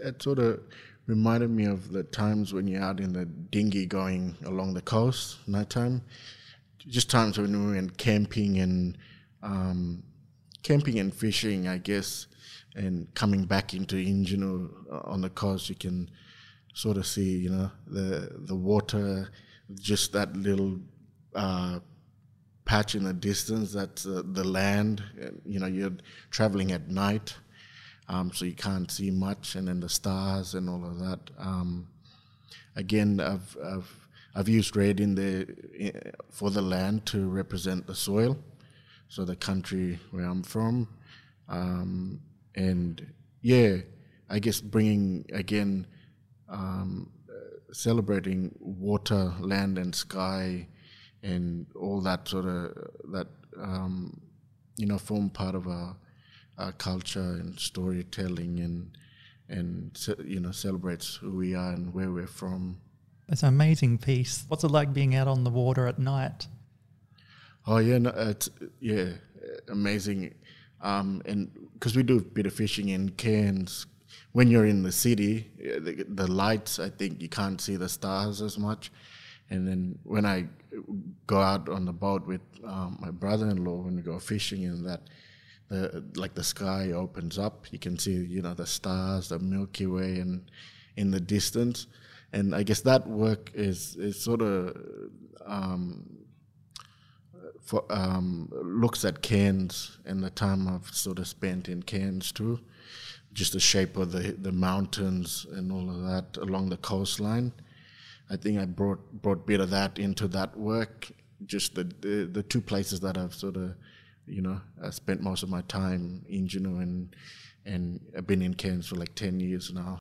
It sort of reminded me of the times when you're out in the dinghy going along the coast nighttime. Just times when we went camping and um, camping and fishing, I guess, and coming back into Injinoo on the coast, you can sort of see, you know, the the water, just that little uh, patch in the distance. That's uh, the land. You know, you're traveling at night, um, so you can't see much, and then the stars and all of that. Um, again, I've, I've I've used red in the for the land to represent the soil, so the country where I'm from, um, and yeah, I guess bringing again um, celebrating water, land, and sky, and all that sort of that um, you know form part of our, our culture and storytelling and and you know celebrates who we are and where we're from. It's an amazing piece. What's it like being out on the water at night? Oh yeah, no, it's yeah, amazing. Um, and because we do a bit of fishing in Cairns, when you're in the city, the, the, lights, I think you can't see the stars as much. And then when I go out on the boat with um, my brother-in-law, when we go fishing, and that, the like the sky opens up, you can see you know the stars, the Milky Way, and in the distance. And I guess that work is is sort of um, for, um, looks at Cairns and the time I've sort of spent in Cairns too just the shape of the the mountains and all of that along the coastline. I think I brought brought a bit of that into that work. Just the the, the two places that I've sort of, you know, I spent most of my time in Juneau and and I've been in Cairns for like ten years now.